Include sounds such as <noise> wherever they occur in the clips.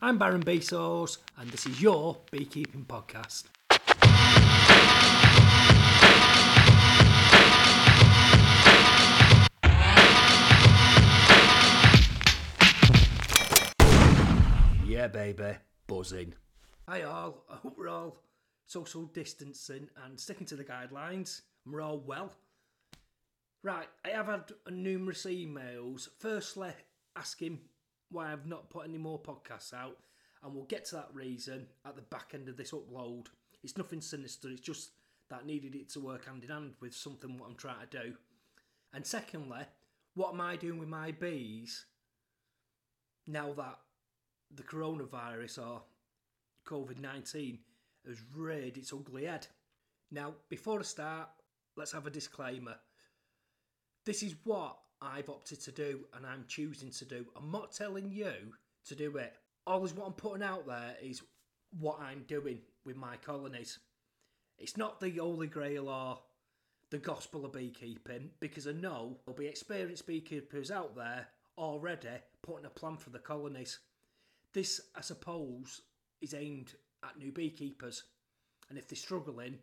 I'm Baron Bezos, and this is your beekeeping podcast. Yeah, baby, buzzing. Hi, all. I hope we're all social distancing and sticking to the guidelines, we're all well. Right, I have had numerous emails. Firstly, asking why I've not put any more podcasts out, and we'll get to that reason at the back end of this upload. It's nothing sinister, it's just that I needed it to work hand in hand with something what I'm trying to do. And secondly, what am I doing with my bees now that the coronavirus or COVID 19 has reared its ugly head? Now, before I start, let's have a disclaimer. This is what I've opted to do and I'm choosing to do. I'm not telling you to do it. Always what I'm putting out there is what I'm doing with my colonies. It's not the Holy Grail or the gospel of beekeeping because I know there'll be experienced beekeepers out there already putting a plan for the colonies. This, I suppose, is aimed at new beekeepers. And if they're struggling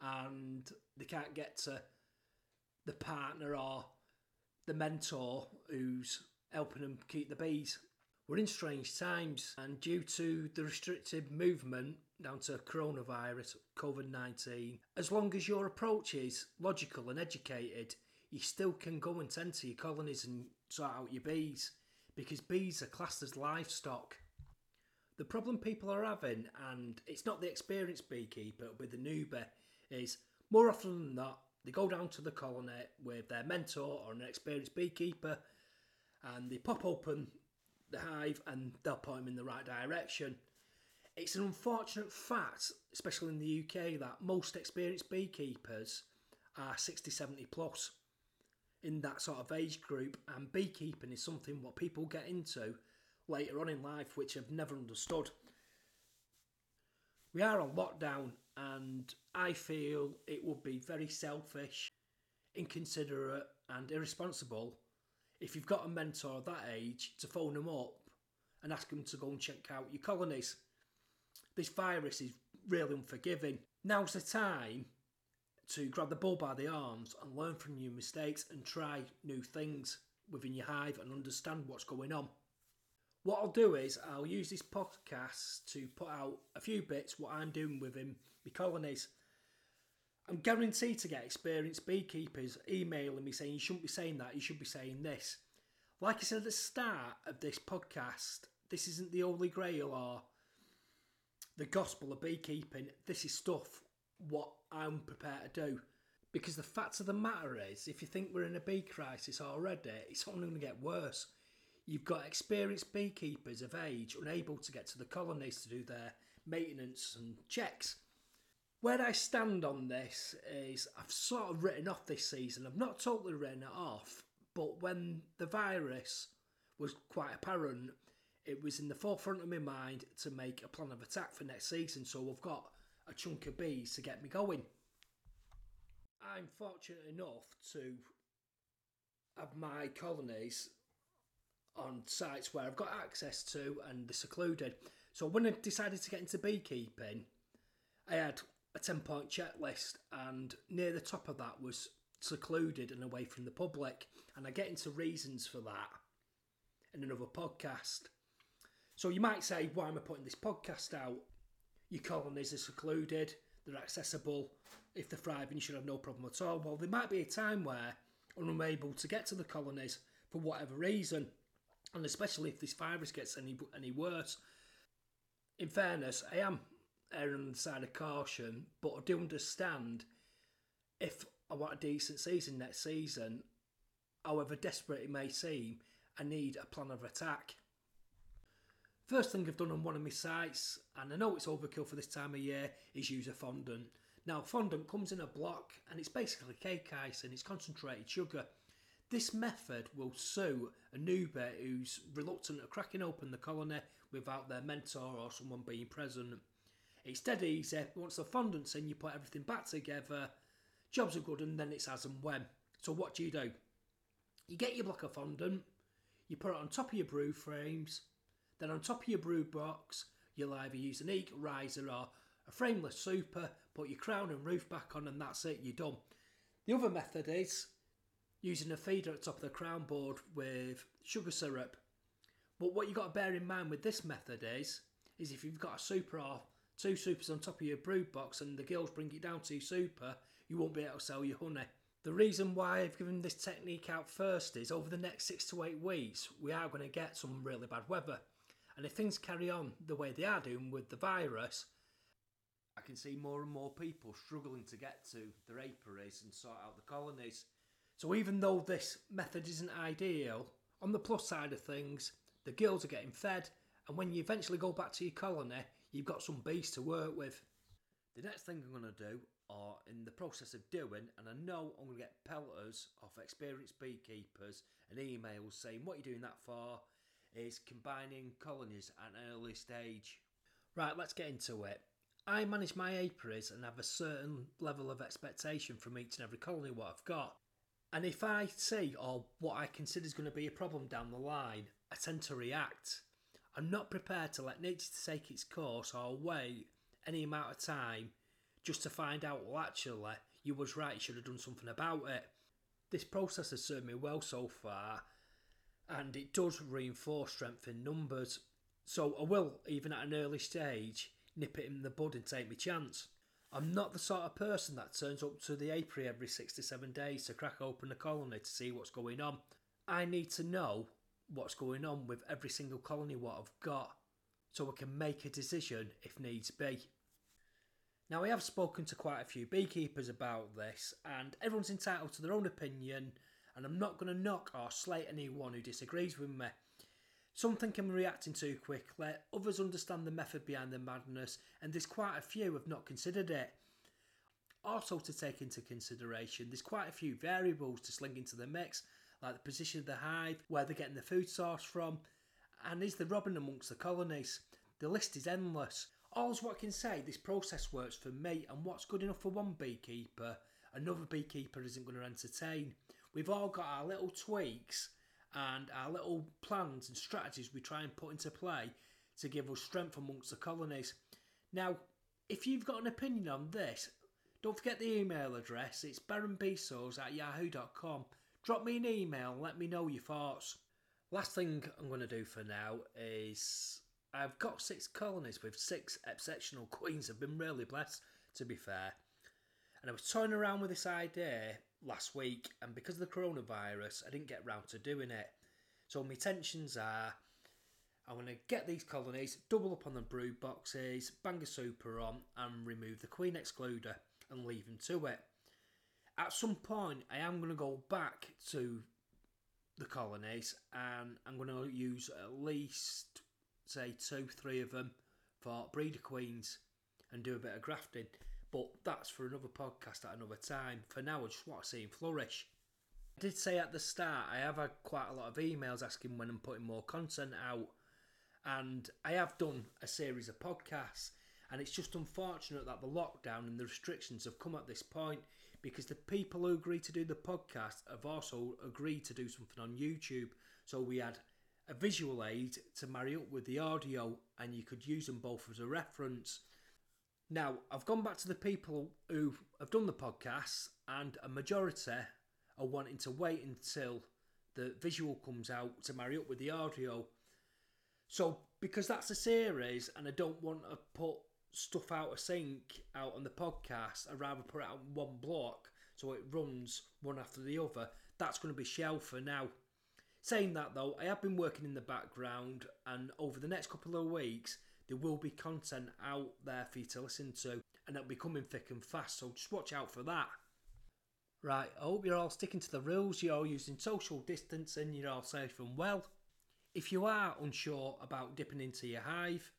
and they can't get to the partner or the mentor who's helping them keep the bees. We're in strange times, and due to the restricted movement down to coronavirus, COVID 19, as long as your approach is logical and educated, you still can go and tend to your colonies and sort out your bees because bees are classed as livestock. The problem people are having, and it's not the experienced beekeeper with the newbie, is more often than not, they go down to the colony with their mentor or an experienced beekeeper and they pop open the hive and they'll point them in the right direction. It's an unfortunate fact, especially in the UK, that most experienced beekeepers are 60, 70 plus in that sort of age group, and beekeeping is something what people get into later on in life, which I've never understood. We are on lockdown, and I feel it would be very selfish, inconsiderate, and irresponsible if you've got a mentor that age to phone them up and ask them to go and check out your colonies. This virus is really unforgiving. Now's the time to grab the bull by the arms and learn from your mistakes and try new things within your hive and understand what's going on. What I'll do is I'll use this podcast to put out a few bits what I'm doing with him, my colonies. I'm guaranteed to get experienced beekeepers emailing me saying you shouldn't be saying that, you should be saying this. Like I said at the start of this podcast, this isn't the Holy Grail or the gospel of beekeeping. This is stuff what I'm prepared to do. Because the fact of the matter is, if you think we're in a bee crisis already, it's only going to get worse. You've got experienced beekeepers of age unable to get to the colonies to do their maintenance and checks. Where I stand on this is I've sort of written off this season. I've not totally written it off, but when the virus was quite apparent, it was in the forefront of my mind to make a plan of attack for next season. So I've got a chunk of bees to get me going. I'm fortunate enough to have my colonies on sites where I've got access to and they're secluded. So when I decided to get into beekeeping, I had a 10 point checklist, and near the top of that was secluded and away from the public. And I get into reasons for that in another podcast. So you might say, why am I putting this podcast out? Your colonies are secluded, they're accessible. If they're thriving, you should have no problem at all. Well, there might be a time where I'm unable to get to the colonies for whatever reason and especially if this virus gets any any worse. In fairness, I am erring on the side of caution, but I do understand if I want a decent season next season, however desperate it may seem, I need a plan of attack. First thing I've done on one of my sites, and I know it's overkill for this time of year, is use a fondant. Now, fondant comes in a block and it's basically cake icing, it's concentrated sugar. This method will sue a newbie who's reluctant at cracking open the colony without their mentor or someone being present. It's dead easy. Once the fondant's in, you put everything back together. Jobs are good, and then it's as and when. So what do you do? You get your block of fondant, you put it on top of your brood frames. Then on top of your brood box, you'll either use an eke, riser or a frameless super, put your crown and roof back on, and that's it, you're done. The other method is using a feeder at the top of the crown board with sugar syrup. But what you've got to bear in mind with this method is, is if you've got a super or two supers on top of your brood box and the girls bring it down to super, you won't be able to sell your honey. The reason why I've given this technique out first is over the next six to eight weeks, we are going to get some really bad weather. And if things carry on the way they are doing with the virus, I can see more and more people struggling to get to their apiaries and sort out the colonies. So even though this method isn't ideal, on the plus side of things, the girls are getting fed, and when you eventually go back to your colony, you've got some bees to work with. The next thing I'm going to do, or in the process of doing, and I know I'm going to get pelters off experienced beekeepers and emails saying, What are you doing that for? is combining colonies at an early stage. Right, let's get into it. I manage my apiaries and have a certain level of expectation from each and every colony what I've got. And if I see or oh, what I consider is going to be a problem down the line, I tend to react. I'm not prepared to let nature take its course or wait any amount of time just to find out, well, actually, you was right, you should have done something about it. This process has served me well so far, and it does reinforce strength in numbers. So I will, even at an early stage, nip it in the bud and take my chance. I'm not the sort of person that turns up to the apiary every six to seven days to crack open a colony to see what's going on. I need to know what's going on with every single colony what I've got so I can make a decision if needs be. Now, I have spoken to quite a few beekeepers about this, and everyone's entitled to their own opinion, and I'm not going to knock or slate anyone who disagrees with me. Some think I'm reacting too quickly, others understand the method behind the madness, and there's quite a few have not considered it. Also, to take into consideration, there's quite a few variables to sling into the mix, like the position of the hive, where they're getting the food source from, and is the robin amongst the colonies. The list is endless. All's what I can say, this process works for me, and what's good enough for one beekeeper, another beekeeper isn't going to entertain. We've all got our little tweaks and our little plans and strategies we try and put into play to give us strength amongst the colonies. Now, if you've got an opinion on this, don't forget the email address. It's baronbesos at yahoo.com. Drop me an email and let me know your thoughts. Last thing I'm going to do for now is I've got six colonies with six exceptional <laughs> queens. I've been really blessed, to be fair. And I was toying around with this idea last week, and because of the coronavirus, I didn't get round to doing it. So my intentions are I'm going to get these colonies, double up on the brood boxes, bang a super on, and remove the queen excluder and leave them to it. At some point, I am going to go back to the colonies and I'm going to use at least, say, two, three of them for breeder queens and do a bit of grafting. But that's for another podcast at another time. For now, I just want to see him flourish. I did say at the start, I have had quite a lot of emails asking when I'm putting more content out. And I have done a series of podcasts. And it's just unfortunate that the lockdown and the restrictions have come at this point because the people who agreed to do the podcast have also agreed to do something on YouTube. So we had a visual aid to marry up with the audio, and you could use them both as a reference. Now, I've gone back to the people who have done the podcast, and a majority are wanting to wait until the visual comes out to marry up with the audio. So, because that's a series, and I don't want to put stuff out of sync out on the podcast, I'd rather put it out in one block so it runs one after the other. That's going to be shell for now. Saying that though, I have been working in the background, and over the next couple of weeks, there will be content out there for you to listen to, and it'll be coming thick and fast, so just watch out for that. Right, I hope you're all sticking to the rules, you're all using social distancing, you're all safe and well. If you are unsure about dipping into your hive,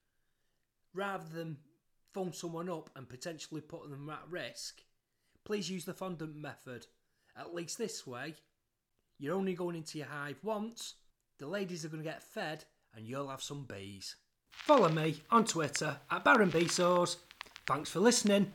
rather than phone someone up and potentially put them at risk, please use the fondant method. At least this way, you're only going into your hive once, the ladies are going to get fed, and you'll have some bees. Follow me on Twitter at Baron Bezos. Thanks for listening.